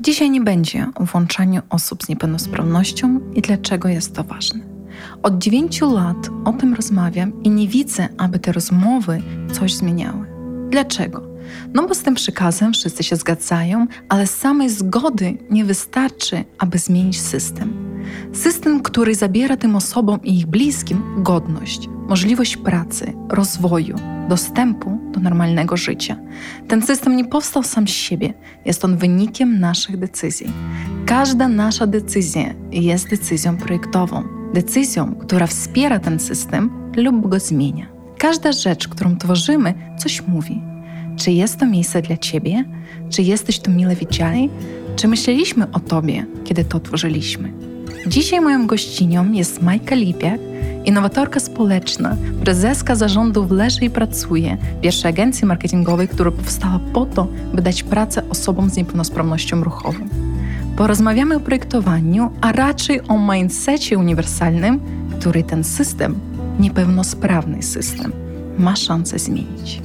Dzisiaj nie będzie o włączaniu osób z niepełnosprawnością i dlaczego jest to ważne. Od dziewięciu lat o tym rozmawiam i nie widzę, aby te rozmowy coś zmieniały. Dlaczego? No bo z tym przykazem wszyscy się zgadzają, ale samej zgody nie wystarczy, aby zmienić system. System, który zabiera tym osobom i ich bliskim godność, możliwość pracy, rozwoju, dostępu do normalnego życia. Ten system nie powstał sam z siebie, jest on wynikiem naszych decyzji. Każda nasza decyzja jest decyzją projektową, decyzją, która wspiera ten system lub go zmienia. Każda rzecz, którą tworzymy, coś mówi. Czy jest to miejsce dla Ciebie? Czy jesteś tu mile widziany? Czy myśleliśmy o Tobie, kiedy to tworzyliśmy? Dzisiaj moją gościnią jest Majka Lipiak, innowatorka społeczna, prezeska zarządu w Leży i Pracuje, pierwszej agencji marketingowej, która powstała po to, by dać pracę osobom z niepełnosprawnością ruchową. Porozmawiamy o projektowaniu, a raczej o mindsetie uniwersalnym, który ten system, niepełnosprawny system, ma szansę zmienić.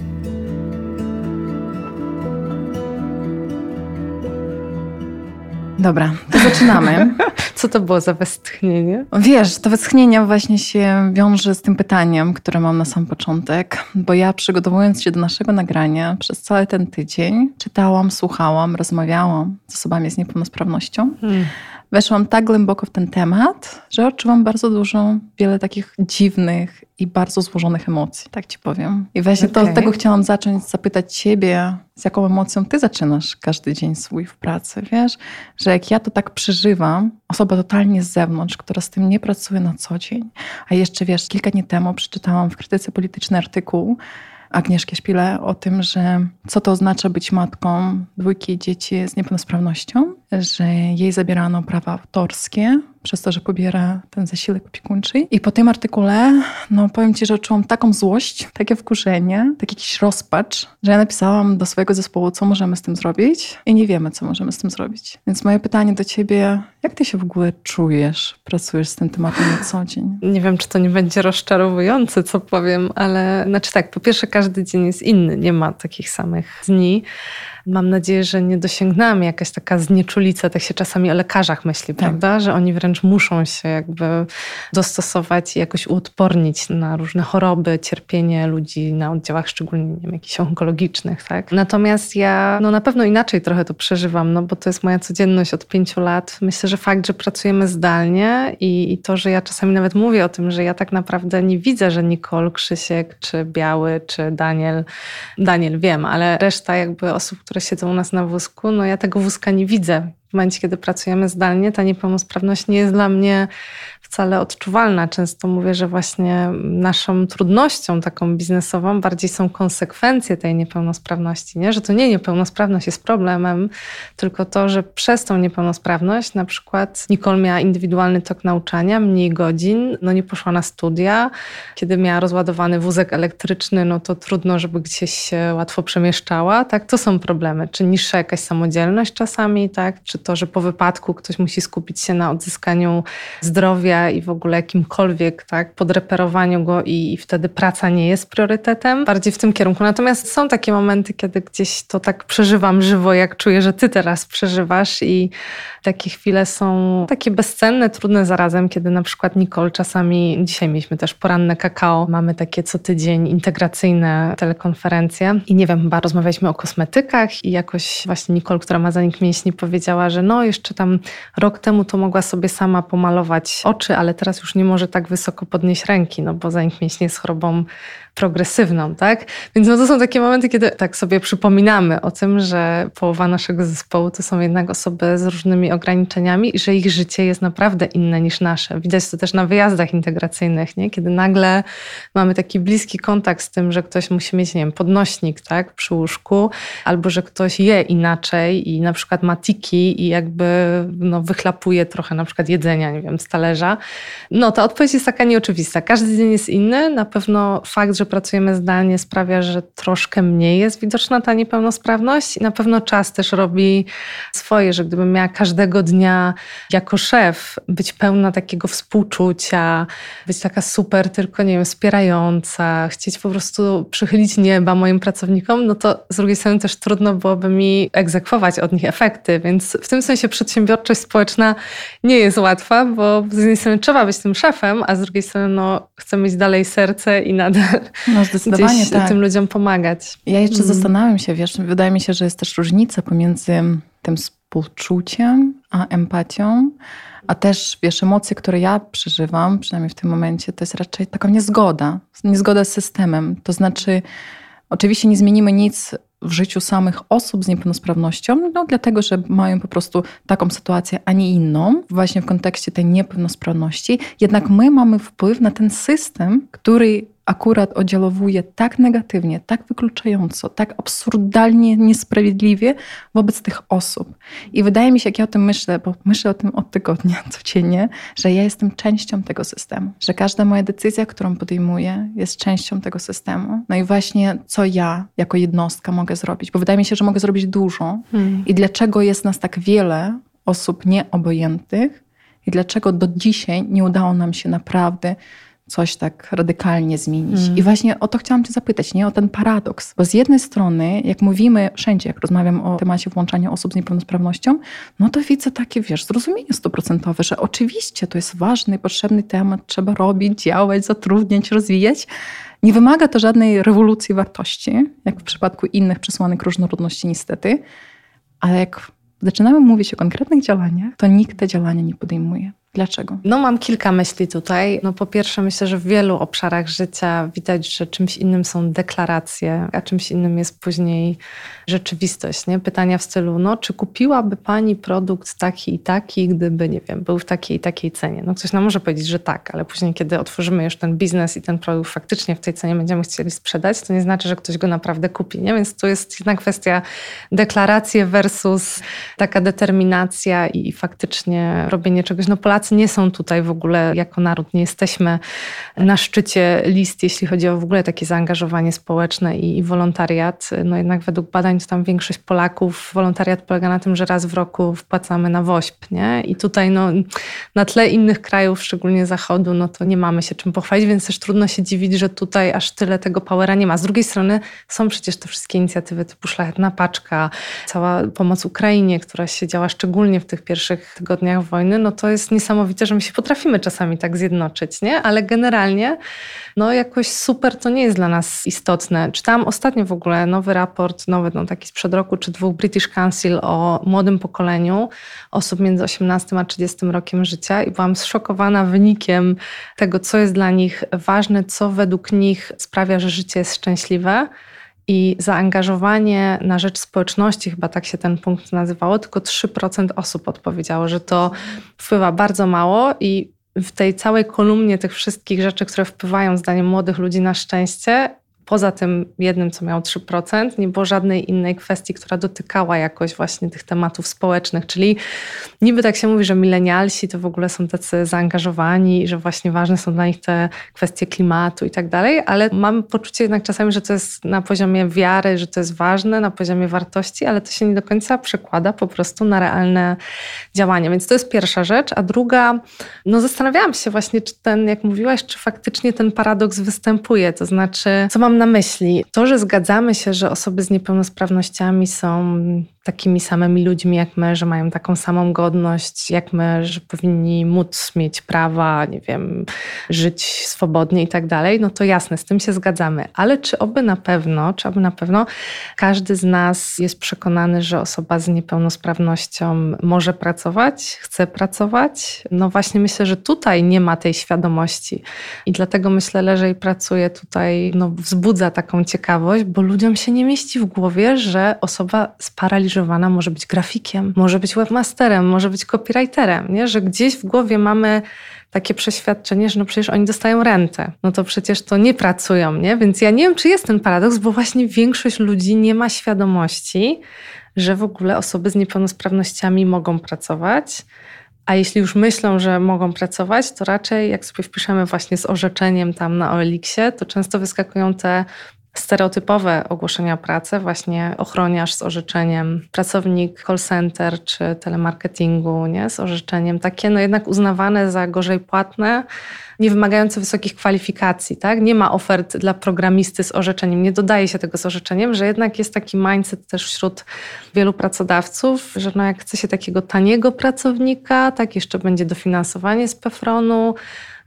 Dobra, to zaczynamy. Co to było za westchnienie? Wiesz, to westchnienie właśnie się wiąże z tym pytaniem, które mam na sam początek, bo ja przygotowując się do naszego nagrania przez cały ten tydzień czytałam, słuchałam, rozmawiałam z osobami z niepełnosprawnością. Hmm weszłam tak głęboko w ten temat, że odczuwam bardzo dużo, wiele takich dziwnych i bardzo złożonych emocji, tak ci powiem. I właśnie okay. to od tego chciałam zacząć, zapytać ciebie, z jaką emocją ty zaczynasz każdy dzień swój w pracy, wiesz? Że jak ja to tak przeżywam, osoba totalnie z zewnątrz, która z tym nie pracuje na co dzień, a jeszcze wiesz, kilka dni temu przeczytałam w krytyce polityczny artykuł, Agnieszki Szpile o tym, że co to oznacza być matką dwójki dzieci z niepełnosprawnością, że jej zabierano prawa autorskie przez to, że pobiera ten zasiłek opiekuńczy. I po tym artykule, no powiem Ci, że czułam taką złość, takie wkurzenie, taki jakiś rozpacz, że ja napisałam do swojego zespołu, co możemy z tym zrobić i nie wiemy, co możemy z tym zrobić. Więc moje pytanie do Ciebie, jak Ty się w ogóle czujesz, pracujesz z tym tematem na co dzień? Nie wiem, czy to nie będzie rozczarowujące, co powiem, ale znaczy tak, po pierwsze każdy dzień jest inny, nie ma takich samych dni. Mam nadzieję, że nie dosięgnęłam jakaś taka znieczulica, tak się czasami o lekarzach myśli, tak. prawda? Że oni wręcz muszą się jakby dostosować i jakoś uodpornić na różne choroby, cierpienie ludzi na oddziałach szczególnie nie wiem, jakichś onkologicznych, tak? Natomiast ja no na pewno inaczej trochę to przeżywam, no bo to jest moja codzienność od pięciu lat. Myślę, że fakt, że pracujemy zdalnie i, i to, że ja czasami nawet mówię o tym, że ja tak naprawdę nie widzę, że Nicole, Krzysiek, czy Biały, czy Daniel, Daniel wiem, ale reszta jakby osób, które siedzą u nas na wózku, no ja tego wózka nie widzę. Momencie, kiedy pracujemy zdalnie, ta niepełnosprawność nie jest dla mnie wcale odczuwalna. Często mówię, że właśnie naszą trudnością taką biznesową bardziej są konsekwencje tej niepełnosprawności, nie? że to nie niepełnosprawność jest problemem, tylko to, że przez tą niepełnosprawność na przykład Nicole miała indywidualny tok nauczania, mniej godzin, no nie poszła na studia. Kiedy miała rozładowany wózek elektryczny, no to trudno, żeby gdzieś się łatwo przemieszczała. Tak, to są problemy. Czy niższa jakaś samodzielność czasami, tak? Czy to, że po wypadku ktoś musi skupić się na odzyskaniu zdrowia i w ogóle jakimkolwiek tak, podreperowaniu go i, i wtedy praca nie jest priorytetem. Bardziej w tym kierunku. Natomiast są takie momenty, kiedy gdzieś to tak przeżywam żywo, jak czuję, że ty teraz przeżywasz i takie chwile są takie bezcenne, trudne zarazem, kiedy na przykład Nicole czasami, dzisiaj mieliśmy też poranne kakao, mamy takie co tydzień integracyjne telekonferencje i nie wiem, chyba rozmawialiśmy o kosmetykach i jakoś właśnie Nicole, która ma zanik mięśni powiedziała, że no jeszcze tam rok temu to mogła sobie sama pomalować oczy, ale teraz już nie może tak wysoko podnieść ręki, no bo zanik mięśni jest chorobą progresywną, tak? Więc no to są takie momenty, kiedy tak sobie przypominamy o tym, że połowa naszego zespołu to są jednak osoby z różnymi ograniczeniami i że ich życie jest naprawdę inne niż nasze. Widać to też na wyjazdach integracyjnych, nie? Kiedy nagle mamy taki bliski kontakt z tym, że ktoś musi mieć, nie wiem, podnośnik, tak? Przy łóżku, albo że ktoś je inaczej i na przykład ma tiki i jakby no, wychlapuje trochę na przykład jedzenia, nie wiem, z talerza. No ta odpowiedź jest taka nieoczywista. Każdy dzień jest inny. Na pewno fakt, że pracujemy zdalnie sprawia, że troszkę mniej jest widoczna ta niepełnosprawność. I na pewno czas też robi swoje, że gdybym miała każdego dnia jako szef być pełna takiego współczucia, być taka super, tylko nie wiem, wspierająca, chcieć po prostu przychylić nieba moim pracownikom, no to z drugiej strony też trudno byłoby mi egzekwować od nich efekty, więc w tym sensie przedsiębiorczość społeczna nie jest łatwa, bo z jednej strony trzeba być tym szefem, a z drugiej strony no, chcę mieć dalej serce i nadal no, zdecydowanie gdzieś tak. tym ludziom pomagać. Ja jeszcze mm. zastanawiam się, wiesz, wydaje mi się, że jest też różnica pomiędzy tym współczuciem a empatią, a też, wiesz, emocje, które ja przeżywam, przynajmniej w tym momencie, to jest raczej taka niezgoda, niezgoda z systemem. To znaczy, oczywiście nie zmienimy nic w życiu samych osób z niepełnosprawnością, no dlatego, że mają po prostu taką sytuację, a nie inną, właśnie w kontekście tej niepełnosprawności. Jednak my mamy wpływ na ten system, który akurat oddziałuje tak negatywnie, tak wykluczająco, tak absurdalnie niesprawiedliwie wobec tych osób. I wydaje mi się, jak ja o tym myślę, bo myślę o tym od tygodnia codziennie, że ja jestem częścią tego systemu, że każda moja decyzja, którą podejmuję, jest częścią tego systemu. No i właśnie co ja jako jednostka mogę zrobić, bo wydaje mi się, że mogę zrobić dużo. Hmm. I dlaczego jest nas tak wiele osób nieobojętnych i dlaczego do dzisiaj nie udało nam się naprawdę coś tak radykalnie zmienić. Mm. I właśnie o to chciałam Cię zapytać, nie o ten paradoks. Bo z jednej strony, jak mówimy wszędzie, jak rozmawiam o temacie włączania osób z niepełnosprawnością, no to widzę takie, wiesz, zrozumienie stuprocentowe, że oczywiście to jest ważny, potrzebny temat, trzeba robić, działać, zatrudniać, rozwijać. Nie wymaga to żadnej rewolucji wartości, jak w przypadku innych przesłanek różnorodności niestety, ale jak zaczynamy mówić o konkretnych działaniach, to nikt te działania nie podejmuje. Dlaczego? No mam kilka myśli tutaj. No po pierwsze myślę, że w wielu obszarach życia widać, że czymś innym są deklaracje, a czymś innym jest później rzeczywistość. Nie? Pytania w stylu, no czy kupiłaby pani produkt taki i taki, gdyby, nie wiem, był w takiej i takiej cenie? No ktoś nam może powiedzieć, że tak, ale później kiedy otworzymy już ten biznes i ten produkt faktycznie w tej cenie będziemy chcieli sprzedać, to nie znaczy, że ktoś go naprawdę kupi. Nie? Więc to jest jedna kwestia deklaracje versus taka determinacja i faktycznie robienie czegoś. No Polacy Polacy nie są tutaj w ogóle jako naród, nie jesteśmy na szczycie list, jeśli chodzi o w ogóle takie zaangażowanie społeczne i, i wolontariat. No jednak według badań to tam większość Polaków, wolontariat polega na tym, że raz w roku wpłacamy na WOŚP, nie? I tutaj no, na tle innych krajów, szczególnie Zachodu, no to nie mamy się czym pochwalić, więc też trudno się dziwić, że tutaj aż tyle tego powera nie ma. Z drugiej strony są przecież te wszystkie inicjatywy typu Szlachetna Paczka, cała pomoc Ukrainie, która się działa szczególnie w tych pierwszych tygodniach wojny, no to jest niesamowite niesamowite, że my się potrafimy czasami tak zjednoczyć, nie? Ale generalnie no jakoś super to nie jest dla nas istotne. Czytałam ostatnio w ogóle nowy raport, nowy no taki sprzed roku czy dwóch British Council o młodym pokoleniu osób między 18 a 30 rokiem życia i byłam zszokowana wynikiem tego, co jest dla nich ważne, co według nich sprawia, że życie jest szczęśliwe. I zaangażowanie na rzecz społeczności, chyba tak się ten punkt nazywało, tylko 3% osób odpowiedziało, że to wpływa bardzo mało i w tej całej kolumnie tych wszystkich rzeczy, które wpływają zdaniem młodych ludzi na szczęście, poza tym jednym, co miało 3%, nie było żadnej innej kwestii, która dotykała jakoś właśnie tych tematów społecznych. Czyli niby tak się mówi, że milenialsi to w ogóle są tacy zaangażowani, że właśnie ważne są dla nich te kwestie klimatu i tak dalej, ale mam poczucie jednak czasami, że to jest na poziomie wiary, że to jest ważne, na poziomie wartości, ale to się nie do końca przekłada po prostu na realne działania. Więc to jest pierwsza rzecz. A druga, no zastanawiałam się właśnie, czy ten, jak mówiłaś, czy faktycznie ten paradoks występuje. To znaczy, co mam mam na myśli? To, że zgadzamy się, że osoby z niepełnosprawnościami są takimi samymi ludźmi jak my, że mają taką samą godność jak my, że powinni móc mieć prawa, nie wiem, żyć swobodnie i tak dalej, no to jasne, z tym się zgadzamy. Ale czy oby na pewno, czy oby na pewno każdy z nas jest przekonany, że osoba z niepełnosprawnością może pracować, chce pracować? No właśnie myślę, że tutaj nie ma tej świadomości i dlatego myślę, leżę i pracuję tutaj, no wzbudza taką ciekawość, bo ludziom się nie mieści w głowie, że osoba może być grafikiem, może być webmasterem, może być copywriterem, nie? że gdzieś w głowie mamy takie przeświadczenie, że no przecież oni dostają rentę, no to przecież to nie pracują, nie? Więc ja nie wiem, czy jest ten paradoks, bo właśnie większość ludzi nie ma świadomości, że w ogóle osoby z niepełnosprawnościami mogą pracować. A jeśli już myślą, że mogą pracować, to raczej jak sobie wpiszemy właśnie z orzeczeniem tam na OLX-ie, to często wyskakują te stereotypowe ogłoszenia pracy, właśnie ochroniarz z orzeczeniem, pracownik call center czy telemarketingu nie, z orzeczeniem, takie no jednak uznawane za gorzej płatne, nie wymagające wysokich kwalifikacji. Tak? Nie ma ofert dla programisty z orzeczeniem, nie dodaje się tego z orzeczeniem, że jednak jest taki mindset też wśród wielu pracodawców, że no jak chce się takiego taniego pracownika, tak jeszcze będzie dofinansowanie z PFRON-u,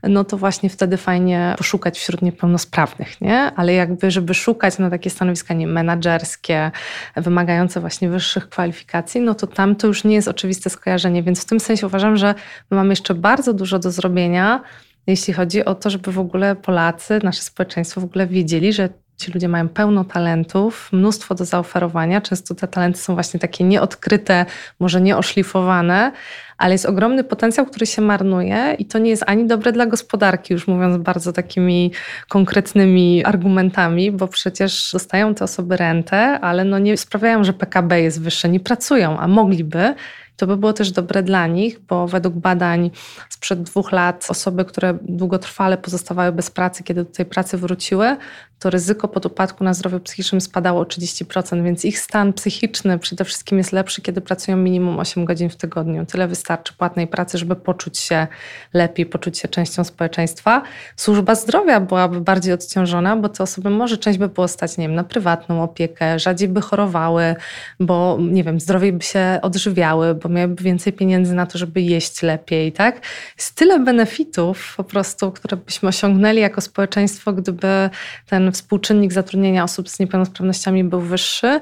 no to właśnie wtedy fajnie poszukać wśród niepełnosprawnych, nie? Ale jakby, żeby szukać na takie stanowiska nie menadżerskie, wymagające właśnie wyższych kwalifikacji, no to tam to już nie jest oczywiste skojarzenie, więc w tym sensie uważam, że my mamy jeszcze bardzo dużo do zrobienia, jeśli chodzi o to, żeby w ogóle Polacy, nasze społeczeństwo w ogóle wiedzieli, że ci ludzie mają pełno talentów, mnóstwo do zaoferowania. Często te talenty są właśnie takie nieodkryte, może nieoszlifowane, ale jest ogromny potencjał, który się marnuje i to nie jest ani dobre dla gospodarki, już mówiąc bardzo takimi konkretnymi argumentami, bo przecież dostają te osoby rentę, ale no nie sprawiają, że PKB jest wyższe, nie pracują, a mogliby. To by było też dobre dla nich, bo według badań sprzed dwóch lat osoby, które długotrwale pozostawały bez pracy, kiedy do tej pracy wróciły, to ryzyko pod upadku na zdrowiu psychicznym spadało o 30%, więc ich stan psychiczny przede wszystkim jest lepszy, kiedy pracują minimum 8 godzin w tygodniu. Tyle wystarczy płatnej pracy, żeby poczuć się lepiej, poczuć się częścią społeczeństwa. Służba zdrowia byłaby bardziej odciążona, bo te osoby może część by było stać, nie wiem, na prywatną opiekę, rzadziej by chorowały, bo nie wiem, zdrowiej by się odżywiały, bo miałyby więcej pieniędzy na to, żeby jeść lepiej, tak? Jest tyle benefitów po prostu, które byśmy osiągnęli jako społeczeństwo, gdyby ten współczynnik zatrudnienia osób z niepełnosprawnościami był wyższy.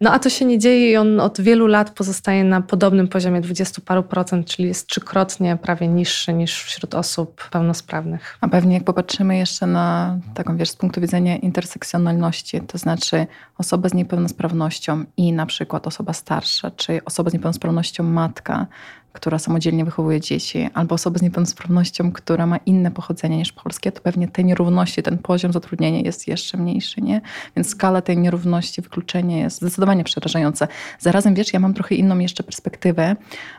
No a to się nie dzieje i on od wielu lat pozostaje na podobnym poziomie 20 paru procent, czyli jest trzykrotnie prawie niższy niż wśród osób pełnosprawnych. A pewnie jak popatrzymy jeszcze na taką, wiesz, z punktu widzenia intersekcjonalności, to znaczy osoba z niepełnosprawnością i na przykład osoba starsza, czy osoba z niepełnosprawnością matka, która samodzielnie wychowuje dzieci, albo osoba z niepełnosprawnością, która ma inne pochodzenie niż polskie, to pewnie te nierówności, ten poziom zatrudnienia jest jeszcze mniejszy, nie? Więc skala tej nierówności, wykluczenia jest zdecydowanie przerażająca. Zarazem, wiesz, ja mam trochę inną jeszcze perspektywę,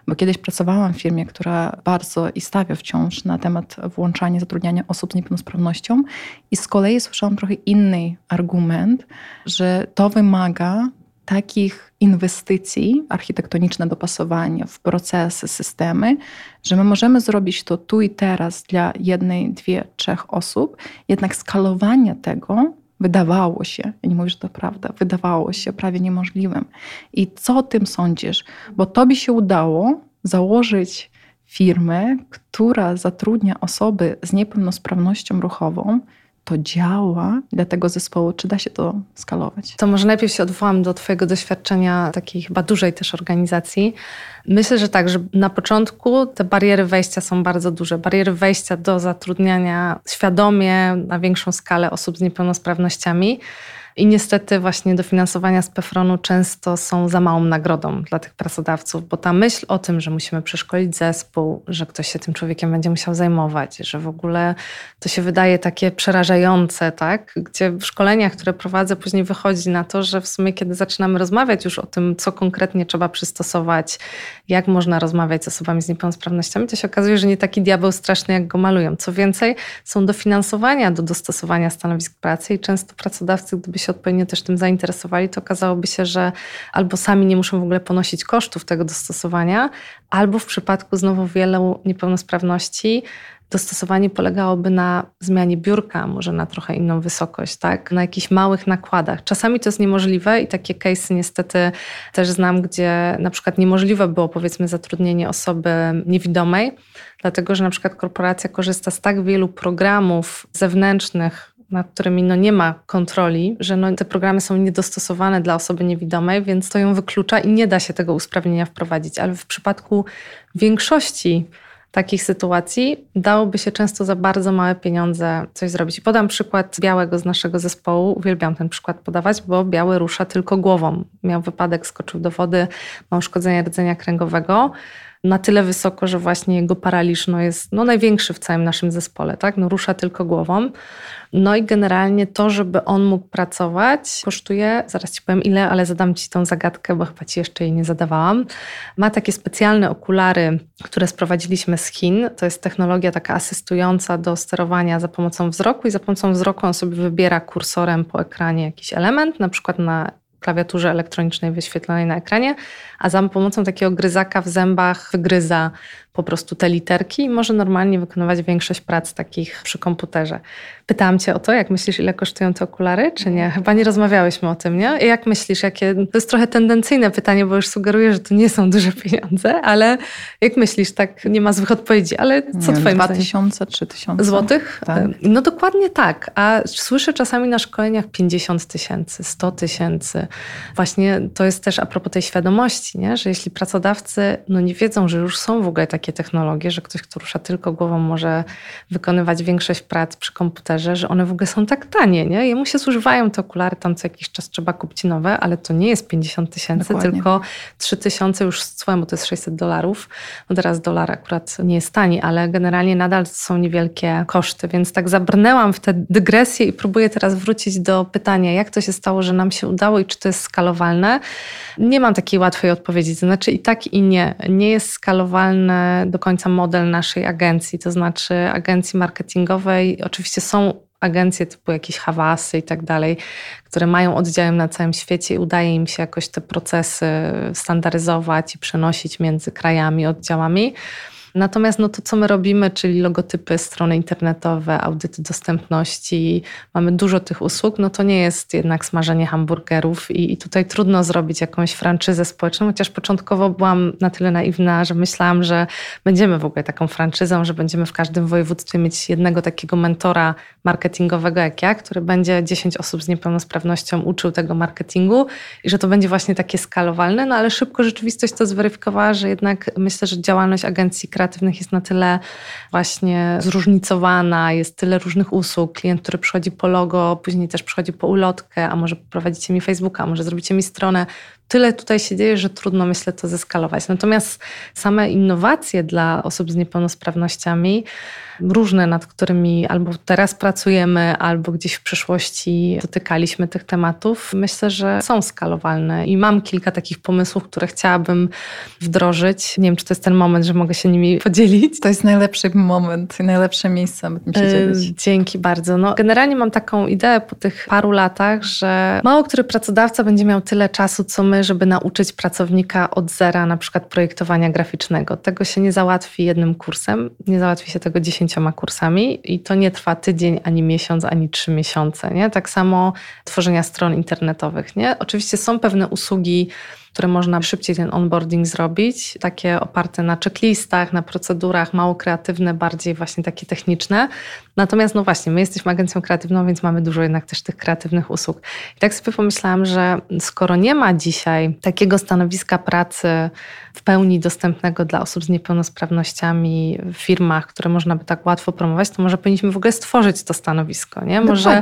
bo kiedyś pracowałam w firmie, która bardzo i stawia wciąż na temat włączania zatrudniania osób z niepełnosprawnością i z kolei słyszałam trochę inny argument, że to wymaga takich inwestycji, architektoniczne dopasowanie w procesy, systemy, że my możemy zrobić to tu i teraz dla jednej, dwie, trzech osób, jednak skalowanie tego wydawało się, ja nie mówię, że to prawda, wydawało się prawie niemożliwym. I co o tym sądzisz? Bo tobie się udało założyć firmę, która zatrudnia osoby z niepełnosprawnością ruchową, to działa dla tego zespołu, czy da się to skalować? To może najpierw się odwołam do Twojego doświadczenia takiej chyba dużej też organizacji. Myślę, że tak, że na początku te bariery wejścia są bardzo duże. Bariery wejścia do zatrudniania świadomie na większą skalę osób z niepełnosprawnościami. I niestety właśnie dofinansowania z PFRON-u często są za małą nagrodą dla tych pracodawców, bo ta myśl o tym, że musimy przeszkolić zespół, że ktoś się tym człowiekiem będzie musiał zajmować, że w ogóle to się wydaje takie przerażające, tak? Gdzie w szkoleniach, które prowadzę, później wychodzi na to, że w sumie kiedy zaczynamy rozmawiać już o tym, co konkretnie trzeba przystosować, jak można rozmawiać z osobami z niepełnosprawnościami, to się okazuje, że nie taki diabeł straszny, jak go malują. Co więcej, są dofinansowania do dostosowania stanowisk pracy i często pracodawcy, gdyby się się odpowiednio też tym zainteresowali, to okazałoby się, że albo sami nie muszą w ogóle ponosić kosztów tego dostosowania, albo w przypadku znowu wielu niepełnosprawności dostosowanie polegałoby na zmianie biurka, może na trochę inną wysokość, tak? na jakichś małych nakładach. Czasami to jest niemożliwe i takie case'y niestety też znam, gdzie na przykład niemożliwe było powiedzmy zatrudnienie osoby niewidomej, dlatego że na przykład korporacja korzysta z tak wielu programów zewnętrznych, nad którymi no nie ma kontroli, że no te programy są niedostosowane dla osoby niewidomej, więc to ją wyklucza i nie da się tego usprawnienia wprowadzić. Ale w przypadku większości takich sytuacji dałoby się często za bardzo małe pieniądze coś zrobić. Podam przykład białego z naszego zespołu. Uwielbiam ten przykład podawać, bo biały rusza tylko głową. Miał wypadek, skoczył do wody, ma uszkodzenie rdzenia kręgowego na tyle wysoko, że właśnie jego paraliż no, jest no, największy w całym naszym zespole, tak? No, rusza tylko głową. No i generalnie to, żeby on mógł pracować, kosztuje, zaraz ci powiem ile, ale zadam ci tą zagadkę, bo chyba ci jeszcze jej nie zadawałam. Ma takie specjalne okulary, które sprowadziliśmy z Chin. To jest technologia taka asystująca do sterowania za pomocą wzroku i za pomocą wzroku on sobie wybiera kursorem po ekranie jakiś element, na przykład na klawiaturze elektronicznej wyświetlonej na ekranie, a za pomocą takiego gryzaka w zębach wygryza po prostu te literki i może normalnie wykonywać większość prac takich przy komputerze. Pytałam cię o to, jak myślisz, ile kosztują te okulary, czy nie? Chyba nie rozmawiałyśmy o tym, nie? I jak myślisz, jakie... To jest trochę tendencyjne pytanie, bo już sugeruję, że to nie są duże pieniądze, ale jak myślisz, tak nie ma złych odpowiedzi, ale co nie, twoim 2000, 3000 złotych? Tak. No dokładnie tak, a słyszę czasami na szkoleniach 50 tysięcy, 100 tysięcy. Właśnie to jest też a propos tej świadomości, nie? że jeśli pracodawcy no nie wiedzą, że już są w ogóle takie technologie, że ktoś, kto rusza tylko głową może wykonywać większość prac przy komputerze, że one w ogóle są tak tanie, nie? Jemu się zużywają te okulary, tam co jakiś czas trzeba kupić nowe, ale to nie jest 50 tysięcy, tylko 3 tysiące już z cłem, bo to jest 600 dolarów. No teraz dolar akurat nie jest tani, ale generalnie nadal są niewielkie koszty, więc tak zabrnęłam w tę dygresję i próbuję teraz wrócić do pytania, jak to się stało, że nam się udało i czy to jest skalowalne. Nie mam takiej łatwej odpowiedzi, to znaczy i tak i nie. Nie jest skalowalny do końca model naszej agencji, to znaczy agencji marketingowej. Oczywiście są agencje typu jakieś Hawasy i tak dalej, które mają oddziały na całym świecie i udaje im się jakoś te procesy standaryzować i przenosić między krajami, oddziałami. Natomiast no to, co my robimy, czyli logotypy, strony internetowe, audyty dostępności, mamy dużo tych usług, no to nie jest jednak smażenie hamburgerów i, i tutaj trudno zrobić jakąś franczyzę społeczną, chociaż początkowo byłam na tyle naiwna, że myślałam, że będziemy w ogóle taką franczyzą, że będziemy w każdym województwie mieć jednego takiego mentora marketingowego jak ja, który będzie 10 osób z niepełnosprawnością uczył tego marketingu i że to będzie właśnie takie skalowalne, no ale szybko rzeczywistość to zweryfikowała, że jednak myślę, że działalność agencji kreatywnych kreatywnych jest na tyle właśnie zróżnicowana, jest tyle różnych usług. Klient, który przychodzi po logo, później też przychodzi po ulotkę, a może prowadzicie mi Facebooka, a może zrobicie mi stronę. Tyle tutaj się dzieje, że trudno myślę to zeskalować. Natomiast same innowacje dla osób z niepełnosprawnościami różne, nad którymi albo teraz pracujemy, albo gdzieś w przyszłości dotykaliśmy tych tematów, myślę, że są skalowalne i mam kilka takich pomysłów, które chciałabym wdrożyć. Nie wiem, czy to jest ten moment, że mogę się nimi podzielić. To jest najlepszy moment i najlepsze miejsce, aby tym się dzielić. Dzięki bardzo. No, generalnie mam taką ideę po tych paru latach, że mało który pracodawca będzie miał tyle czasu, co my, żeby nauczyć pracownika od zera na przykład projektowania graficznego. Tego się nie załatwi jednym kursem, nie załatwi się tego 10 dziesięcioma kursami i to nie trwa tydzień, ani miesiąc, ani trzy miesiące. Nie? Tak samo tworzenia stron internetowych. Nie? Oczywiście są pewne usługi, które można szybciej ten onboarding zrobić, takie oparte na checklistach, na procedurach, mało kreatywne, bardziej właśnie takie techniczne. Natomiast no właśnie, my jesteśmy agencją kreatywną, więc mamy dużo jednak też tych kreatywnych usług. I tak sobie pomyślałam, że skoro nie ma dzisiaj takiego stanowiska pracy w pełni dostępnego dla osób z niepełnosprawnościami w firmach, które można by tak łatwo promować, to może powinniśmy w ogóle stworzyć to stanowisko. Nie? Może,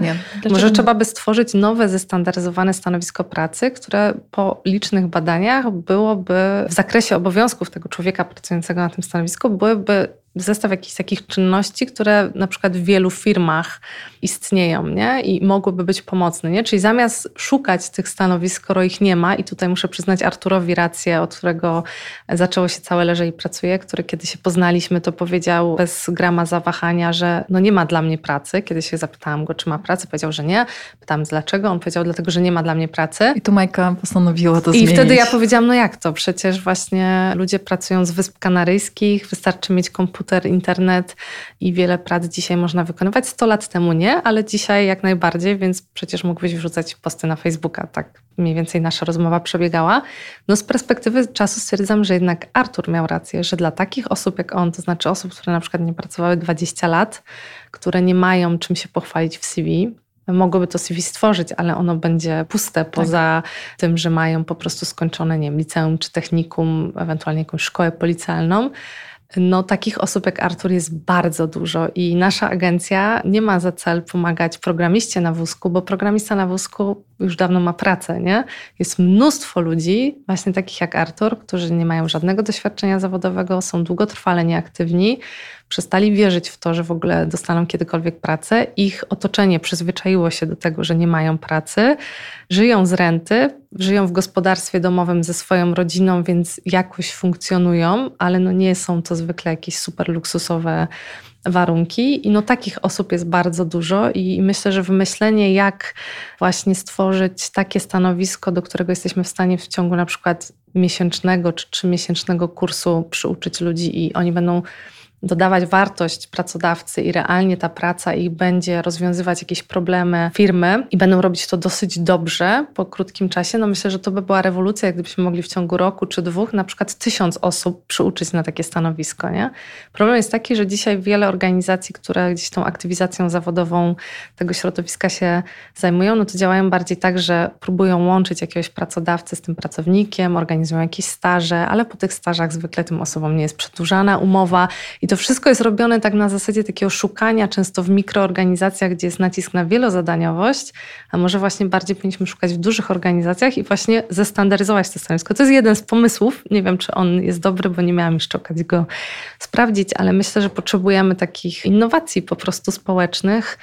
może trzeba by stworzyć nowe, zestandaryzowane stanowisko pracy, które po licznych badaniach byłoby w zakresie obowiązków tego człowieka pracującego na tym stanowisku, byłyby zestaw jakichś takich czynności, które na przykład w wielu firmach istnieją nie? i mogłyby być pomocne. Nie? Czyli zamiast szukać tych stanowisk, skoro ich nie ma, i tutaj muszę przyznać Arturowi rację, od którego zaczęło się całe Leże i Pracuje, który kiedy się poznaliśmy, to powiedział bez grama zawahania, że no nie ma dla mnie pracy. Kiedy się zapytałam go, czy ma pracę, powiedział, że nie. Pytałam dlaczego, on powiedział, dlatego, że nie ma dla mnie pracy. I tu Majka postanowiła to I zmienić. I wtedy ja powiedziałam, no jak to? Przecież właśnie ludzie pracują z Wysp Kanaryjskich, wystarczy mieć komputer, komputer, internet i wiele prac dzisiaj można wykonywać. 100 lat temu nie, ale dzisiaj jak najbardziej, więc przecież mógłbyś wrzucać posty na Facebooka. Tak mniej więcej nasza rozmowa przebiegała. No z perspektywy czasu stwierdzam, że jednak Artur miał rację, że dla takich osób jak on, to znaczy osób, które na przykład nie pracowały 20 lat, które nie mają czym się pochwalić w CV, mogłyby to CV stworzyć, ale ono będzie puste tak. poza tym, że mają po prostu skończone, nie wiem, liceum czy technikum, ewentualnie jakąś szkołę policjalną No, takich osób jak Artur jest bardzo dużo i nasza agencja nie ma za cel pomagać programiście na wózku, bo programista na wózku już dawno ma pracę, nie? Jest mnóstwo ludzi, właśnie takich jak Artur, którzy nie mają żadnego doświadczenia zawodowego, są długotrwale nieaktywni, przestali wierzyć w to, że w ogóle dostaną kiedykolwiek pracę. Ich otoczenie przyzwyczaiło się do tego, że nie mają pracy, żyją z renty, żyją w gospodarstwie domowym ze swoją rodziną, więc jakoś funkcjonują, ale no nie są to zwykle jakieś super luksusowe warunki. I no takich osób jest bardzo dużo i myślę, że wymyślenie, jak właśnie stworzyć takie stanowisko, do którego jesteśmy w stanie w ciągu na przykład miesięcznego czy trzymiesięcznego kursu przyuczyć ludzi i oni będą dodawać wartość pracodawcy i realnie ta praca ich będzie rozwiązywać jakieś problemy firmy i będą robić to dosyć dobrze po krótkim czasie, no myślę, że to by była rewolucja, gdybyśmy mogli w ciągu roku czy dwóch na przykład tysiąc osób przyuczyć na takie stanowisko. Nie? Problem jest taki, że dzisiaj wiele organizacji, które gdzieś tą aktywizacją zawodową tego środowiska się zajmują, no to działają bardziej tak, że próbują łączyć jakiegoś pracodawcę z tym pracownikiem, organizują jakieś staże, ale po tych stażach zwykle tym osobom nie jest przedłużana umowa i to wszystko jest robione tak na zasadzie takiego szukania, często w mikroorganizacjach, gdzie jest nacisk na wielozadaniowość, a może właśnie bardziej powinniśmy szukać w dużych organizacjach i właśnie zestandaryzować to stanowisko. To jest jeden z pomysłów. Nie wiem, czy on jest dobry, bo nie miałam jeszcze okazji go sprawdzić, ale myślę, że potrzebujemy takich innowacji po prostu społecznych,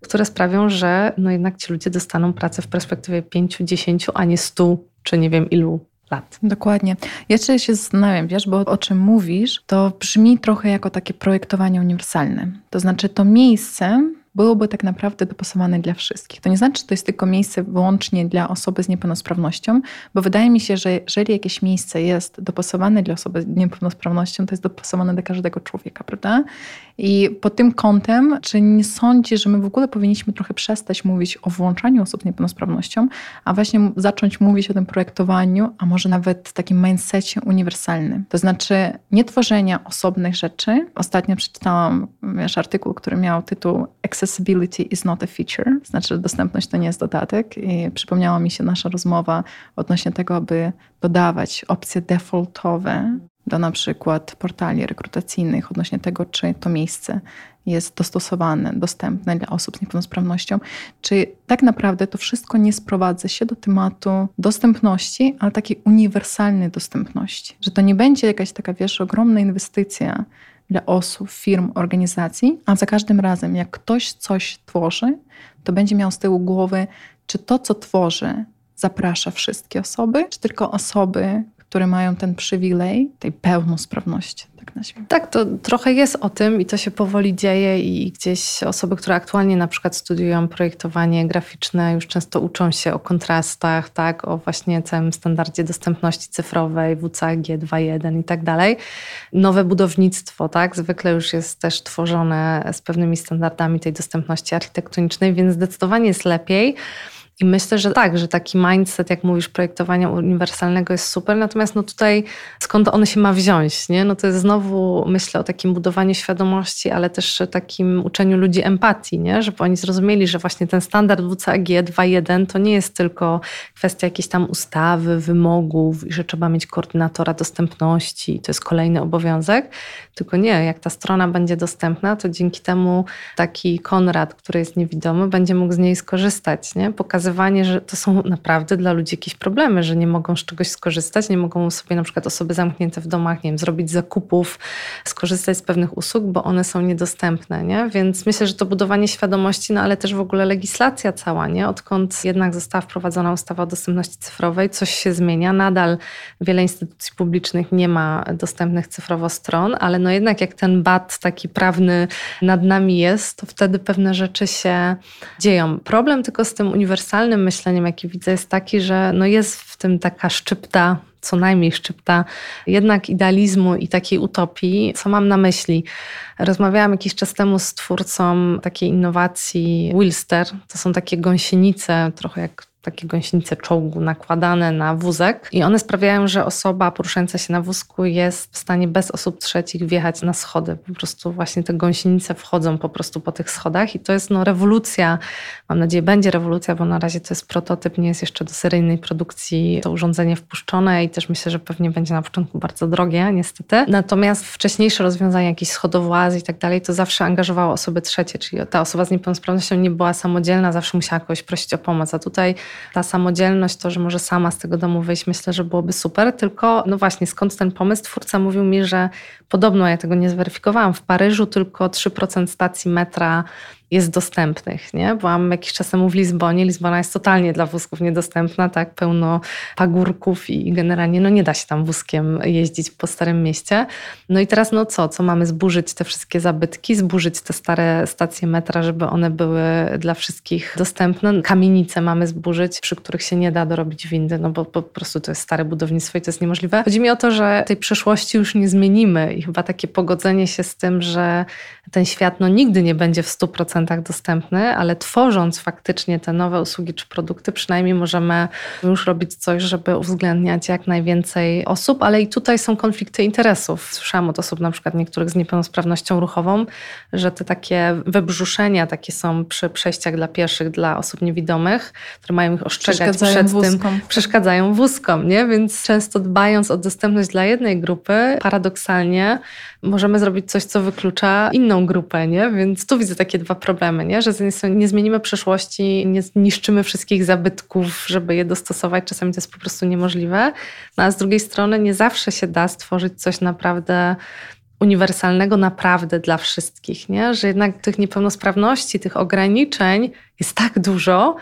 które sprawią, że no jednak ci ludzie dostaną pracę w perspektywie 5, 10, a nie 100 czy nie wiem ilu lat. Dokładnie. Jeszcze się zastanawiam, wiesz, bo o czym mówisz, to brzmi trochę jako takie projektowanie uniwersalne. To znaczy to miejsce, byłoby tak naprawdę dopasowane dla wszystkich. To nie znaczy, że to jest tylko miejsce wyłącznie dla osoby z niepełnosprawnością, bo wydaje mi się, że jeżeli jakieś miejsce jest dopasowane dla osoby z niepełnosprawnością, to jest dopasowane do każdego człowieka, prawda? I pod tym kątem, czy nie sądzisz, że my w ogóle powinniśmy trochę przestać mówić o włączaniu osób z niepełnosprawnością, a właśnie zacząć mówić o tym projektowaniu, a może nawet takim mindsetie uniwersalnym. To znaczy nie tworzenia osobnych rzeczy. Ostatnio przeczytałam wiesz, artykuł, który miał tytuł Accessibility is not a feature, znaczy, dostępność to nie jest dodatek. I przypomniała mi się nasza rozmowa odnośnie tego, aby dodawać opcje defaultowe do na przykład portali rekrutacyjnych odnośnie tego, czy to miejsce jest dostosowane, dostępne dla osób z niepełnosprawnością, czy tak naprawdę to wszystko nie sprowadza się do tematu dostępności, ale takiej uniwersalnej dostępności. Że to nie będzie jakaś taka, wiesz, ogromna inwestycja dla osób, firm, organizacji, a za każdym razem, jak ktoś coś tworzy, to będzie miał z tyłu głowy, czy to, co tworzy, zaprasza wszystkie osoby, czy tylko osoby, które mają ten przywilej tej pełnosprawności, tak. Tak, to trochę jest o tym i to się powoli dzieje i gdzieś osoby, które aktualnie na przykład studiują projektowanie graficzne, już często uczą się o kontrastach, tak, o właśnie całym standardzie dostępności cyfrowej, WCAG 2.1 i tak dalej. Nowe budownictwo, tak, zwykle już jest też tworzone z pewnymi standardami tej dostępności architektonicznej, więc zdecydowanie jest lepiej. I myślę, że tak, że taki mindset, jak mówisz, projektowania uniwersalnego jest super, natomiast no tutaj skąd on się ma wziąć, nie? No to jest znowu, myślę o takim budowaniu świadomości, ale też takim uczeniu ludzi empatii, nie? Żeby oni zrozumieli, że właśnie ten standard WCAG 2.1 to nie jest tylko kwestia jakiejś tam ustawy, wymogów i że trzeba mieć koordynatora dostępności, to jest kolejny obowiązek, tylko nie, jak ta strona będzie dostępna, to dzięki temu taki Konrad, który jest niewidomy, będzie mógł z niej skorzystać, nie? Pokazać pokazywanie, że to są naprawdę dla ludzi jakieś problemy, że nie mogą z czegoś skorzystać, nie mogą sobie na przykład osoby zamknięte w domach, nie wiem, zrobić zakupów, skorzystać z pewnych usług, bo one są niedostępne, nie? Więc myślę, że to budowanie świadomości, no ale też w ogóle legislacja cała, nie? Odkąd jednak została wprowadzona ustawa o dostępności cyfrowej, coś się zmienia. Nadal wiele instytucji publicznych nie ma dostępnych cyfrowo stron, ale no jednak jak ten bat taki prawny nad nami jest, to wtedy pewne rzeczy się dzieją. Problem tylko z tym uniwersalnym uniwersalnym myśleniem, jaki widzę, jest taki, że no jest w tym taka szczypta co najmniej szczypta jednak idealizmu i takiej utopii. Co mam na myśli? Rozmawiałam jakiś czas temu z twórcą takiej innowacji Wilster. To są takie gąsienice, trochę jak takie gąsienice czołgu nakładane na wózek i one sprawiają, że osoba poruszająca się na wózku jest w stanie bez osób trzecich wjechać na schody. Po prostu właśnie te gąsienice wchodzą po prostu po tych schodach i to jest no rewolucja. Mam nadzieję, będzie rewolucja, bo na razie to jest prototyp, nie jest jeszcze do seryjnej produkcji to urządzenie wpuszczone i też myślę, że pewnie będzie na początku bardzo drogie, niestety. Natomiast wcześniejsze rozwiązania, jakieś schodowłazy i tak dalej, to zawsze angażowało osoby trzecie, czyli ta osoba z niepełnosprawnością nie była samodzielna, zawsze musiała kogoś prosić o pomoc. A tutaj ta samodzielność, to, że może sama z tego domu wyjść, myślę, że byłoby super. Tylko, no właśnie, skąd ten pomysł? Twórca mówił mi, że podobno, ja tego nie zweryfikowałam, w Paryżu tylko 3% stacji metra jest dostępnych. Nie? Byłam jakiś czas temu w Lizbonie. Lizbona jest totalnie dla wózków niedostępna, tak? pełno pagórków i generalnie no, nie da się tam wózkiem jeździć po Starym Mieście. No i teraz no co? Co mamy zburzyć te wszystkie zabytki, zburzyć te stare stacje metra, żeby one były dla wszystkich dostępne. Kamienice mamy zburzyć, przy których się nie da dorobić windy, no bo po prostu to jest stare budownictwo i to jest niemożliwe. Chodzi mi o to, że tej przeszłości już nie zmienimy i chyba takie pogodzenie się z tym, że ten świat no, nigdy nie będzie w 100% dostępny, ale tworząc faktycznie te nowe usługi czy produkty, przynajmniej możemy już robić coś, żeby uwzględniać jak najwięcej osób, ale i tutaj są konflikty interesów. Słyszałam od osób na przykład niektórych z niepełnosprawnością ruchową, że te takie wybrzuszenia takie są przy przejściach dla pieszych, dla osób niewidomych, które mają ich ostrzegać przed wózkom. tym, przeszkadzają wózkom, nie? Więc często dbając o dostępność dla jednej grupy, paradoksalnie możemy zrobić coś, co wyklucza inną grupę, nie? Więc tu widzę takie dwa problemy, nie? Że nie zmienimy przeszłości, nie niszczymy wszystkich zabytków, żeby je dostosować, czasami to jest po prostu niemożliwe, no a z drugiej strony nie zawsze się da stworzyć coś naprawdę uniwersalnego naprawdę dla wszystkich, nie? że jednak tych niepełnosprawności, tych ograniczeń jest tak dużo,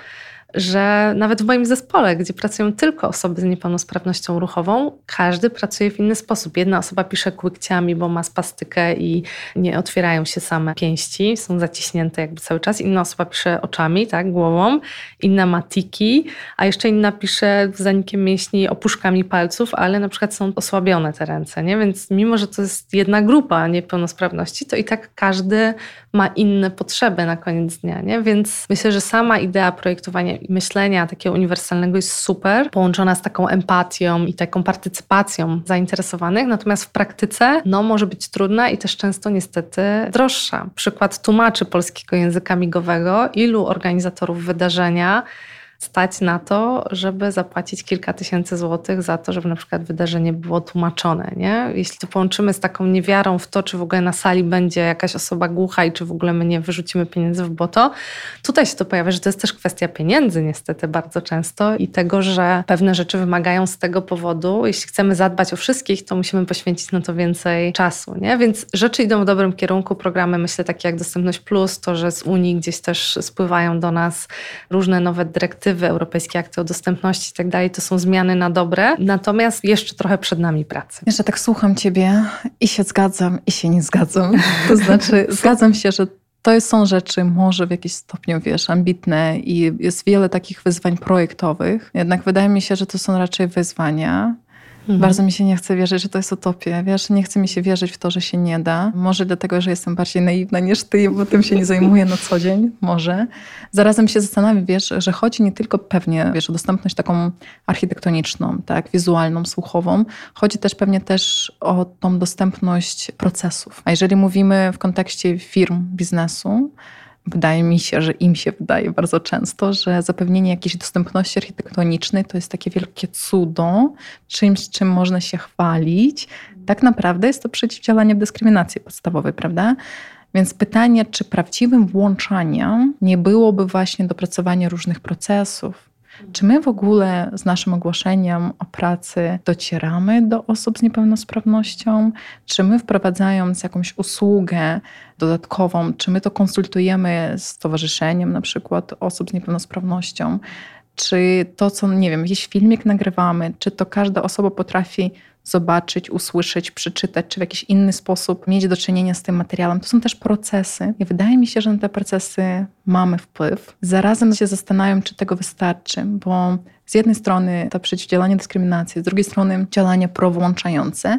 że nawet w moim zespole, gdzie pracują tylko osoby z niepełnosprawnością ruchową, każdy pracuje w inny sposób. Jedna osoba pisze kłykciami, bo ma spastykę i nie otwierają się same pięści, są zaciśnięte jakby cały czas. Inna osoba pisze oczami, tak, głową, inna ma tiki, a jeszcze inna pisze zanikiem mięśni opuszkami palców, ale na przykład są osłabione te ręce, nie? Więc mimo, że to jest jedna grupa niepełnosprawności, to i tak każdy ma inne potrzeby na koniec dnia, nie? Więc myślę, że sama idea projektowania myślenia takiego uniwersalnego jest super, połączona z taką empatią i taką partycypacją zainteresowanych, natomiast w praktyce no, może być trudna i też często niestety droższa. Przykład tłumaczy polskiego języka migowego, ilu organizatorów wydarzenia stać na to, żeby zapłacić kilka tysięcy złotych za to, żeby na przykład wydarzenie było tłumaczone. Nie? Jeśli to połączymy z taką niewiarą w to, czy w ogóle na sali będzie jakaś osoba głucha i czy w ogóle my nie wyrzucimy pieniędzy w błoto, tutaj się to pojawia, że to jest też kwestia pieniędzy niestety bardzo często i tego, że pewne rzeczy wymagają z tego powodu, jeśli chcemy zadbać o wszystkich, to musimy poświęcić na to więcej czasu. Nie? Więc rzeczy idą w dobrym kierunku. Programy, myślę, takie jak Dostępność Plus, to, że z Unii gdzieś też spływają do nas różne nowe dyrektywy, dyrektywy, europejskie akty o dostępności i tak dalej, to są zmiany na dobre, natomiast jeszcze trochę przed nami pracy. Jeszcze tak słucham Ciebie i się zgadzam, i się nie zgadzam. To znaczy, zgadzam się, że to są rzeczy może w jakiś stopniu, wiesz, ambitne i jest wiele takich wyzwań projektowych. Jednak wydaje mi się, że to są raczej wyzwania, Mhm. Bardzo mi się nie chce wierzyć, że to jest utopia. Wiesz, nie chce mi się wierzyć w to, że się nie da. Może dlatego, że jestem bardziej naiwna niż ty, bo tym się nie zajmuję na co dzień. Może. Zarazem się zastanawiam, wiesz, że chodzi nie tylko pewnie, wiesz, o dostępność taką architektoniczną, tak, wizualną, słuchową. Chodzi też pewnie też o tą dostępność procesów. A jeżeli mówimy w kontekście firm, biznesu, wydaje mi się, że im się wydaje bardzo często, że zapewnienie jakiejś dostępności architektonicznej to jest takie wielkie cudo, czymś, czym można się chwalić. Tak naprawdę jest to przeciwdziałanie dyskryminacji podstawowej, prawda? Więc pytanie, czy prawdziwym włączaniem nie byłoby właśnie dopracowanie różnych procesów, czy my w ogóle z naszym ogłoszeniem o pracy docieramy do osób z niepełnosprawnością? Czy my wprowadzając jakąś usługę dodatkową, czy my to konsultujemy z stowarzyszeniem na przykład osób z niepełnosprawnością? Czy to, co, nie wiem, jakiś filmik nagrywamy, czy to każda osoba potrafi zobaczyć, usłyszeć, przeczytać, czy w jakiś inny sposób mieć do czynienia z tym materiałem. To są też procesy i wydaje mi się, że na te procesy mamy wpływ. Zarazem się zastanawiam, czy tego wystarczy, bo z jednej strony to przeciwdziałanie dyskryminacji, z drugiej strony działania prowłączające,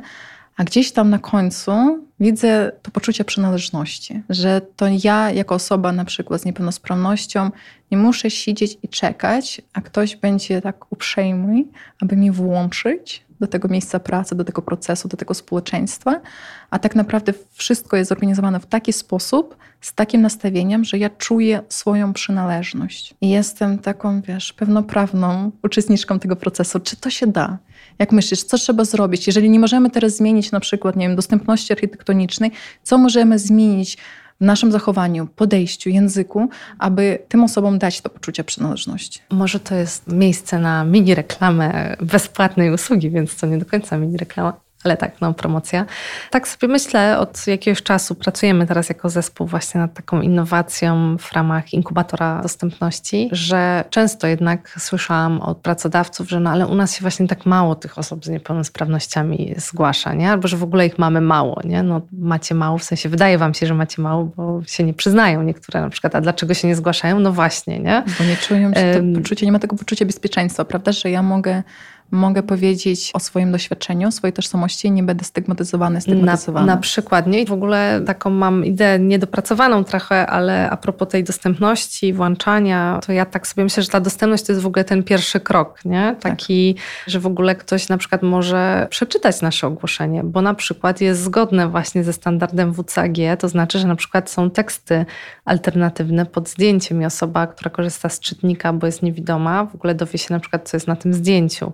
A gdzieś tam na końcu widzę to poczucie przynależności, że to ja, jako osoba na przykład z niepełnosprawnością, nie muszę siedzieć i czekać, a ktoś będzie tak uprzejmy, aby mi włączyć do tego miejsca pracy, do tego procesu, do tego społeczeństwa, a tak naprawdę wszystko jest zorganizowane w taki sposób, z takim nastawieniem, że ja czuję swoją przynależność. I jestem taką, wiesz, pełnoprawną uczestniczką tego procesu. Czy to się da? Jak myślisz, co trzeba zrobić? Jeżeli nie możemy teraz zmienić na przykład, nie wiem, dostępności architektonicznej, co możemy zmienić w naszym zachowaniu, podejściu, języku, aby tym osobom dać to poczucie przynależności. Może to jest miejsce na mini reklamę bezpłatnej usługi, więc to nie do końca mini reklama ale tak, no promocja. Tak sobie myślę, od jakiegoś czasu pracujemy teraz jako zespół właśnie nad taką innowacją w ramach inkubatora dostępności, że często jednak słyszałam od pracodawców, że no ale u nas się właśnie tak mało tych osób z niepełnosprawnościami zgłasza, nie? Albo że w ogóle ich mamy mało, nie? No macie mało, w sensie wydaje wam się, że macie mało, bo się nie przyznają niektóre na przykład, a dlaczego się nie zgłaszają? No właśnie, nie? Bo nie czują się to poczucie, nie ma tego poczucia bezpieczeństwa, prawda, że ja mogę mogę powiedzieć o swoim doświadczeniu, swojej tożsamości i nie będę stygmatyzowany, stygmatyzowana. Na, na przykład, nie? I w ogóle taką mam ideę niedopracowaną trochę, ale a propos tej dostępności, włączania, to ja tak sobie myślę, że ta dostępność to jest w ogóle ten pierwszy krok, nie? Tak. Taki, tak. że w ogóle ktoś na przykład może przeczytać nasze ogłoszenie, bo na przykład jest zgodne właśnie ze standardem WCAG, to znaczy, że na przykład są teksty alternatywne pod zdjęciem i osoba, która korzysta z czytnika, bo jest niewidoma, w ogóle dowie się na przykład, co jest na tym zdjęciu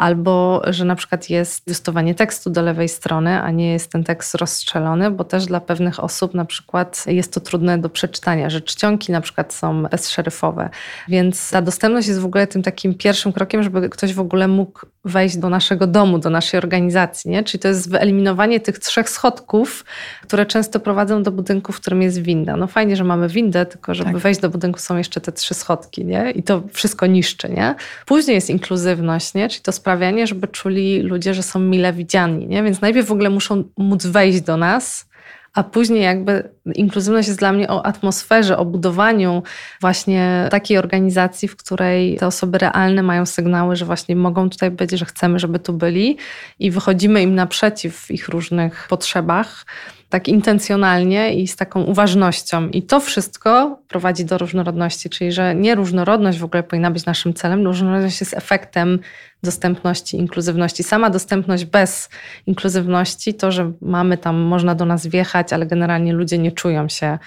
albo że na przykład jest justowanie tekstu do lewej strony, a nie jest ten tekst rozstrzelony, bo też dla pewnych osób na przykład jest to trudne do przeczytania, że czcionki na przykład są bezszeryfowe. Więc ta dostępność jest w ogóle tym takim pierwszym krokiem, żeby ktoś w ogóle mógł wejść do naszego domu, do naszej organizacji. Nie? Czyli to jest wyeliminowanie tych trzech schodków, które często prowadzą do budynku, w którym jest winda. No fajnie, że mamy windę, tylko żeby tak. wejść do budynku są jeszcze te trzy schodki nie? i to wszystko niszczy. Nie? Później jest inkluzywność, nie? czyli to sprawianie, żeby czuli ludzie, że są mile widziani. Nie? Więc najpierw w ogóle muszą móc wejść do nas, a później jakby inkluzywność jest dla mnie o atmosferze, o budowaniu właśnie takiej organizacji, w której te osoby realne mają sygnały, że właśnie mogą tutaj być, że chcemy, żeby tu byli i wychodzimy im naprzeciw w ich różnych potrzebach tak intencjonalnie i z taką uważnością. I to wszystko prowadzi do różnorodności, czyli że nie różnorodność w ogóle powinna być naszym celem, różnorodność jest efektem dostępności, inkluzywności. Sama dostępność bez inkluzywności, to, że mamy tam, można do nas wjechać, ale generalnie ludzie nie czują się,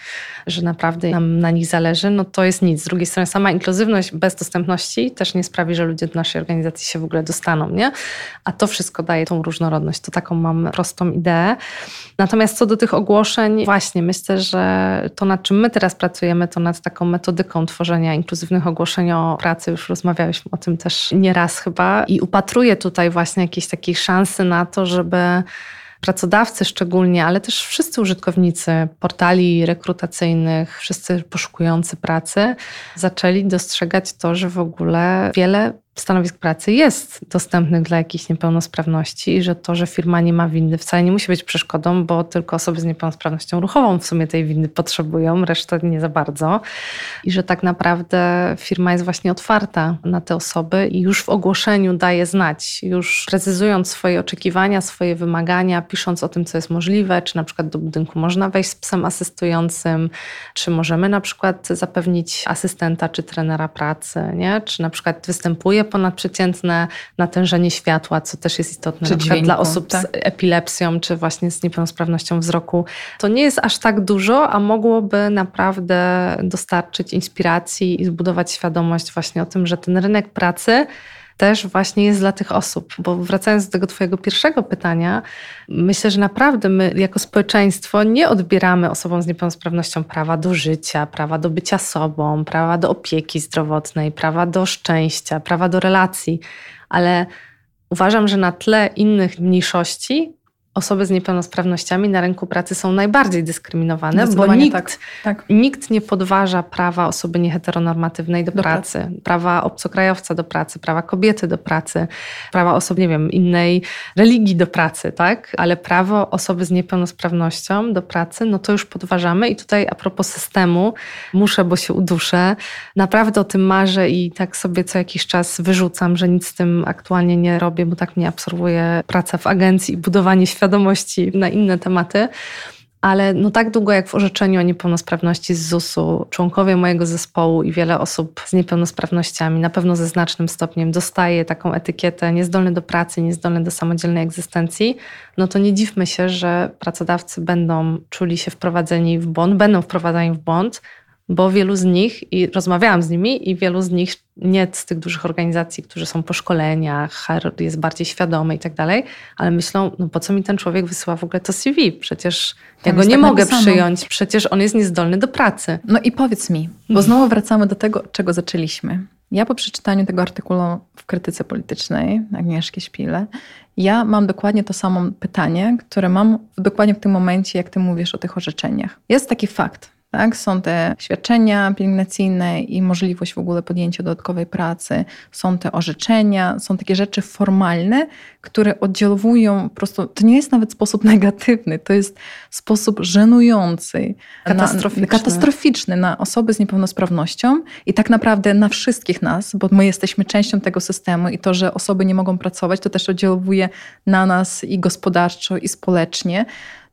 że naprawdę nam na nich zależy, no to jest nic. Z drugiej strony sama inkluzywność bez dostępności też nie sprawi, że ludzie do naszej organizacji się w ogóle dostaną, nie? A to wszystko daje tą różnorodność. To taką mam prostą ideę. Natomiast co do tych ogłoszeń, właśnie myślę, że to nad czym my teraz pracujemy, to nad taką metodyką tworzenia inkluzywnych ogłoszeń o pracy. Już rozmawialiśmy o tym też nieraz chyba i upatruję tutaj właśnie jakiejś takiej szansy na to, żeby pracodawcy szczególnie, ale też wszyscy użytkownicy portali rekrutacyjnych, wszyscy poszukujący pracy, zaczęli dostrzegać to, że w ogóle wiele stanowisk pracy jest dostępnych dla jakichś niepełnosprawności i że to, że firma nie ma windy wcale nie musi być przeszkodą, bo tylko osoby z niepełnosprawnością ruchową w sumie tej windy potrzebują, reszta nie za bardzo. I że tak naprawdę firma jest właśnie otwarta na te osoby i już w ogłoszeniu daje znać, już precyzując swoje oczekiwania, swoje wymagania, pisząc o tym, co jest możliwe, czy na przykład do budynku można wejść z psem asystującym, czy możemy na przykład zapewnić asystenta czy trenera pracy, nie? czy na przykład występuje ponadprzeciętne natężenie światła, co też jest istotne czy dźwięku, dla osób tak? z epilepsją, czy właśnie z niepełnosprawnością wzroku. To nie jest aż tak dużo, a mogłoby naprawdę dostarczyć inspiracji i zbudować świadomość właśnie o tym, że ten rynek pracy też właśnie jest dla tych osób. Bo wracając do tego Twojego pierwszego pytania, myślę, że naprawdę my jako społeczeństwo nie odbieramy osobom z niepełnosprawnością prawa do życia, prawa do bycia sobą, prawa do opieki zdrowotnej, prawa do szczęścia, prawa do relacji, ale uważam, że na tle innych mniejszości osoby z niepełnosprawnościami na rynku pracy są najbardziej dyskryminowane, bo nikt, tak, tak. nikt nie podważa prawa osoby nieheteronormatywnej do, do pracy, pracy, prawa obcokrajowca do pracy, prawa kobiety do pracy, prawa osób, nie wiem, innej religii do pracy, tak? Ale prawo osoby z niepełnosprawnością do pracy, no to już podważamy i tutaj a propos systemu, muszę, bo się uduszę, naprawdę o tym marzę i tak sobie co jakiś czas wyrzucam, że nic z tym aktualnie nie robię, bo tak mnie absorbuje praca w agencji i budowanie świata świadomości na inne tematy ale no tak długo jak w orzeczeniu o niepełnosprawności z ZUS-u członkowie mojego zespołu i wiele osób z niepełnosprawnościami, na pewno ze znacznym stopniem, dostaje taką etykietę niezdolny do pracy, niezdolny do samodzielnej egzystencji, no to nie dziwmy się, że pracodawcy będą czuli się wprowadzeni w błąd, będą wprowadzani w błąd, bo wielu z nich, i rozmawiałam z nimi, i wielu z nich, nie z tych dużych organizacji, którzy są po szkoleniach, jest bardziej świadomy i tak dalej, ale myślą, no po co mi ten człowiek wysyła w ogóle to CV? Przecież ja go nie tak mogę przyjąć, przecież on jest niezdolny do pracy. No i powiedz mi, bo znowu wracamy do tego, czego zaczęliśmy. Ja po przeczytaniu tego artykułu w krytyce politycznej Agnieszki Szpile, ja mam dokładnie to samo pytanie, które mam dokładnie w tym momencie, jak ty mówisz o tych orzeczeniach. Jest taki fakt, tak? Są te świadczenia pielęgnacyjne i możliwość w ogóle podjęcia dodatkowej pracy, są te orzeczenia, są takie rzeczy formalne, które oddziałują po prostu, to nie jest nawet sposób negatywny, to jest sposób żenujący, katastroficzny na, katastroficzny na osoby z niepełnosprawnością i tak naprawdę na wszystkich nas, bo my jesteśmy częścią tego systemu i to, że osoby nie mogą pracować, to też oddziałuje na nas i gospodarczo, i społecznie.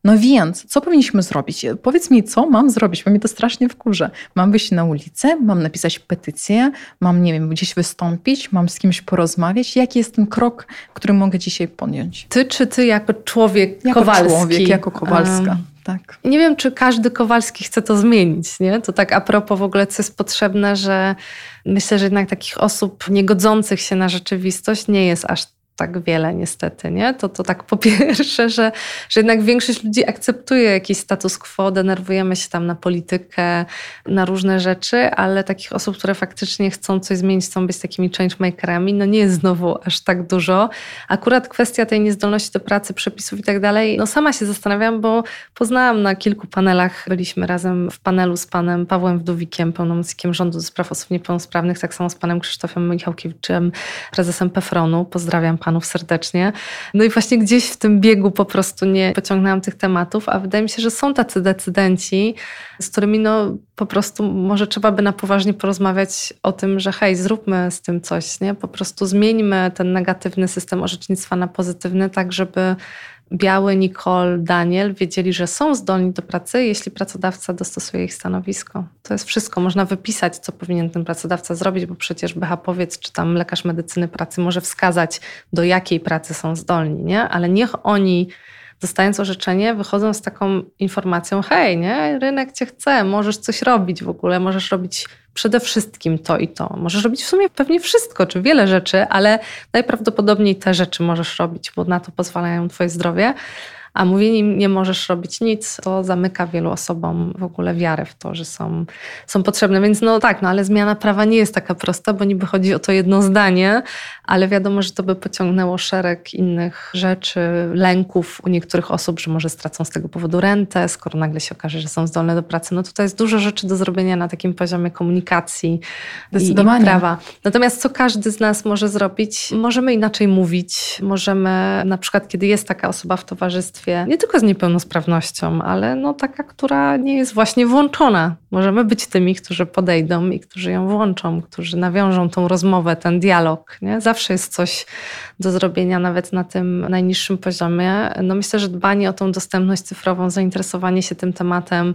No więc, co powinniśmy zrobić? Powiedz mi, co mam zrobić, bo mnie to strasznie wkurza. Mam wyjść na ulicę, mam napisać petycję, mam, nie wiem, gdzieś wystąpić, mam z kimś porozmawiać. Jaki jest ten krok, który mogę dzisiaj podjąć? Ty czy ty jako człowiek jako Kowalski? człowiek, jako Kowalska. tak. Nie wiem, czy każdy Kowalski chce to zmienić, nie? To tak a propos w ogóle, co jest potrzebne, że myślę, że jednak takich osób niegodzących się na rzeczywistość nie jest aż tak wiele niestety, nie? To, to tak po pierwsze, że, że jednak większość ludzi akceptuje jakiś status quo, denerwujemy się tam na politykę, na różne rzeczy, ale takich osób, które faktycznie chcą coś zmienić, chcą być takimi changemakerami, no nie jest znowu aż tak dużo. Akurat kwestia tej niezdolności do pracy, przepisów i tak dalej, no sama się zastanawiam, bo poznałam na kilku panelach, byliśmy razem w panelu z panem Pawłem Wdówikiem, pełnomocnikiem rządu do spraw osób niepełnosprawnych, tak samo z panem Krzysztofem Michałkiewiczem, prezesem Pefronu. Pozdrawiam pana panów serdecznie. No i właśnie gdzieś w tym biegu po prostu nie pociągnęłam tych tematów, a wydaje mi się, że są tacy decydenci, z którymi no po prostu może trzeba by na poważnie porozmawiać o tym, że hej, zróbmy z tym coś, nie? Po prostu zmieńmy ten negatywny system orzecznictwa na pozytywny, tak żeby Biały, Nicole, Daniel wiedzieli, że są zdolni do pracy, jeśli pracodawca dostosuje ich stanowisko. To jest wszystko. Można wypisać, co powinien ten pracodawca zrobić, bo przecież BHPowiec czy tam lekarz medycyny pracy może wskazać, do jakiej pracy są zdolni, nie? Ale niech oni dostając orzeczenie, wychodzą z taką informacją: hej, nie, rynek cię chce, możesz coś robić w ogóle, możesz robić przede wszystkim to i to. Możesz robić w sumie pewnie wszystko, czy wiele rzeczy, ale najprawdopodobniej te rzeczy możesz robić, bo na to pozwalają Twoje zdrowie. A mówienie nie możesz robić nic, to zamyka wielu osobom w ogóle wiarę w to, że są, są potrzebne. Więc no tak, no ale zmiana prawa nie jest taka prosta, bo niby chodzi o to jedno zdanie, ale wiadomo, że to by pociągnęło szereg innych rzeczy, lęków u niektórych osób, że może stracą z tego powodu rentę, skoro nagle się okaże, że są zdolne do pracy. No tutaj jest dużo rzeczy do zrobienia na takim poziomie komunikacji i, i prawa. Natomiast co każdy z nas może zrobić? Możemy inaczej mówić, możemy na przykład, kiedy jest taka osoba w towarzystwie, nie tylko z niepełnosprawnością, ale no taka, która nie jest właśnie włączona. Możemy być tymi, którzy podejdą i którzy ją włączą, którzy nawiążą tą rozmowę, ten dialog. Nie? Zawsze jest coś do zrobienia, nawet na tym najniższym poziomie. No myślę, że dbanie o tą dostępność cyfrową, zainteresowanie się tym tematem,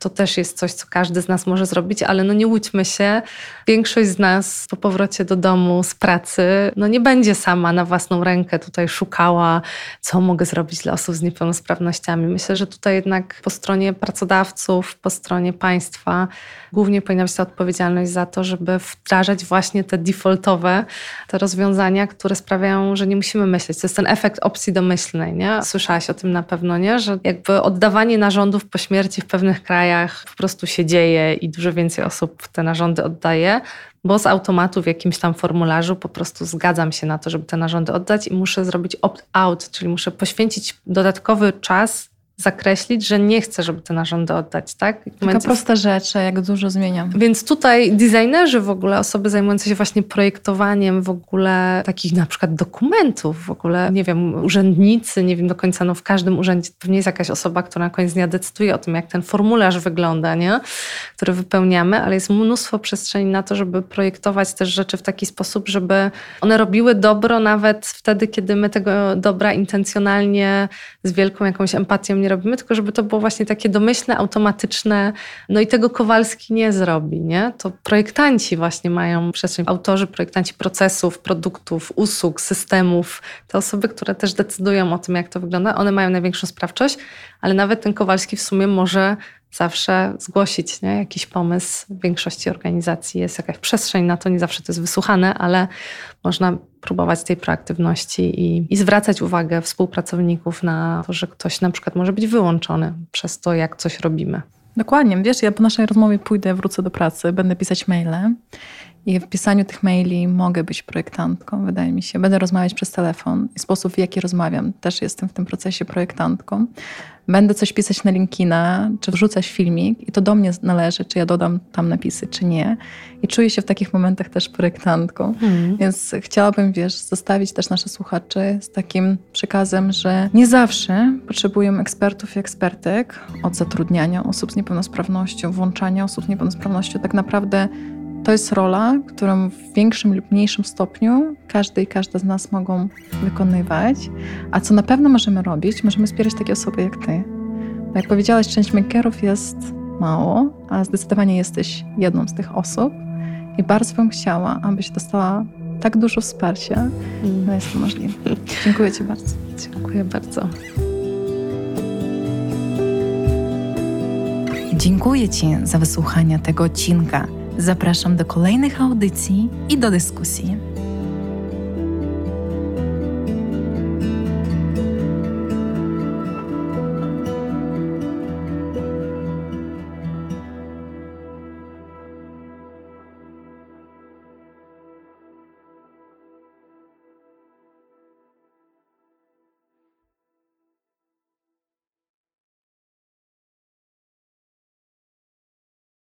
to też jest coś, co każdy z nas może zrobić, ale no nie łudźmy się. Większość z nas po powrocie do domu z pracy, no nie będzie sama na własną rękę tutaj szukała, co mogę zrobić dla osób z niepełnosprawnościami. Myślę, że tutaj jednak po stronie pracodawców, po stronie państwa głównie powinna być ta odpowiedzialność za to, żeby wdrażać właśnie te defaultowe, te rozwiązania, które sprawiają, że nie musimy myśleć. To jest ten efekt opcji domyślnej, nie? Słyszałaś o tym na pewno, nie? Że jakby oddawanie narządów po śmierci w pewnych krajach po prostu się dzieje i dużo więcej osób te narządy oddaje, bo z automatu w jakimś tam formularzu po prostu zgadzam się na to, żeby te narządy oddać i muszę zrobić opt-out, czyli muszę poświęcić dodatkowy czas zakreślić, że nie chcę, żeby te narządy oddać, tak? Taka prosta rzecz, jak dużo zmieniam. Więc tutaj designerzy w ogóle, osoby zajmujące się właśnie projektowaniem w ogóle takich na przykład dokumentów, w ogóle, nie wiem, urzędnicy, nie wiem do końca, no w każdym urzędzie pewnie jest jakaś osoba, która na koniec dnia decyduje o tym, jak ten formularz wygląda, nie? Który wypełniamy, ale jest mnóstwo przestrzeni na to, żeby projektować też rzeczy w taki sposób, żeby one robiły dobro nawet wtedy, kiedy my tego dobra intencjonalnie z wielką jakąś empatią nie robimy, tylko żeby to było właśnie takie domyślne, automatyczne. No i tego Kowalski nie zrobi, nie? To projektanci właśnie mają przestrzeń, autorzy, projektanci procesów, produktów, usług, systemów, te osoby, które też decydują o tym, jak to wygląda, one mają największą sprawczość, ale nawet ten Kowalski w sumie może zawsze zgłosić nie? jakiś pomysł. W większości organizacji jest jakaś przestrzeń na to, nie zawsze to jest wysłuchane, ale można próbować tej proaktywności i, i zwracać uwagę współpracowników na to, że ktoś na przykład może być wyłączony przez to, jak coś robimy. Dokładnie. Wiesz, ja po naszej rozmowie pójdę, wrócę do pracy, będę pisać maile i w pisaniu tych maili mogę być projektantką, wydaje mi się. Będę rozmawiać przez telefon i sposób, w jaki rozmawiam, też jestem w tym procesie projektantką. Będę coś pisać na LinkedIna, czy wrzucać filmik i to do mnie należy, czy ja dodam tam napisy, czy nie. I czuję się w takich momentach też projektantką. Mm. Więc chciałabym, wiesz, zostawić też nasze słuchaczy z takim przekazem, że nie zawsze potrzebują ekspertów i ekspertek od zatrudniania osób z niepełnosprawnością, włączania osób z niepełnosprawnością. Tak naprawdę to jest rola, którą w większym lub mniejszym stopniu każdy i każda z nas mogą wykonywać. A co na pewno możemy robić, możemy wspierać takie osoby jak ty. Bo jak powiedziałaś, makerów jest mało, a zdecydowanie jesteś jedną z tych osób. I bardzo bym chciała, abyś dostała tak dużo wsparcia, no jest to możliwe. Dziękuję Ci bardzo. Dziękuję bardzo. Dziękuję Ci za wysłuchanie tego odcinka. Zapraszam do kolejnych audycji i do dyskusji.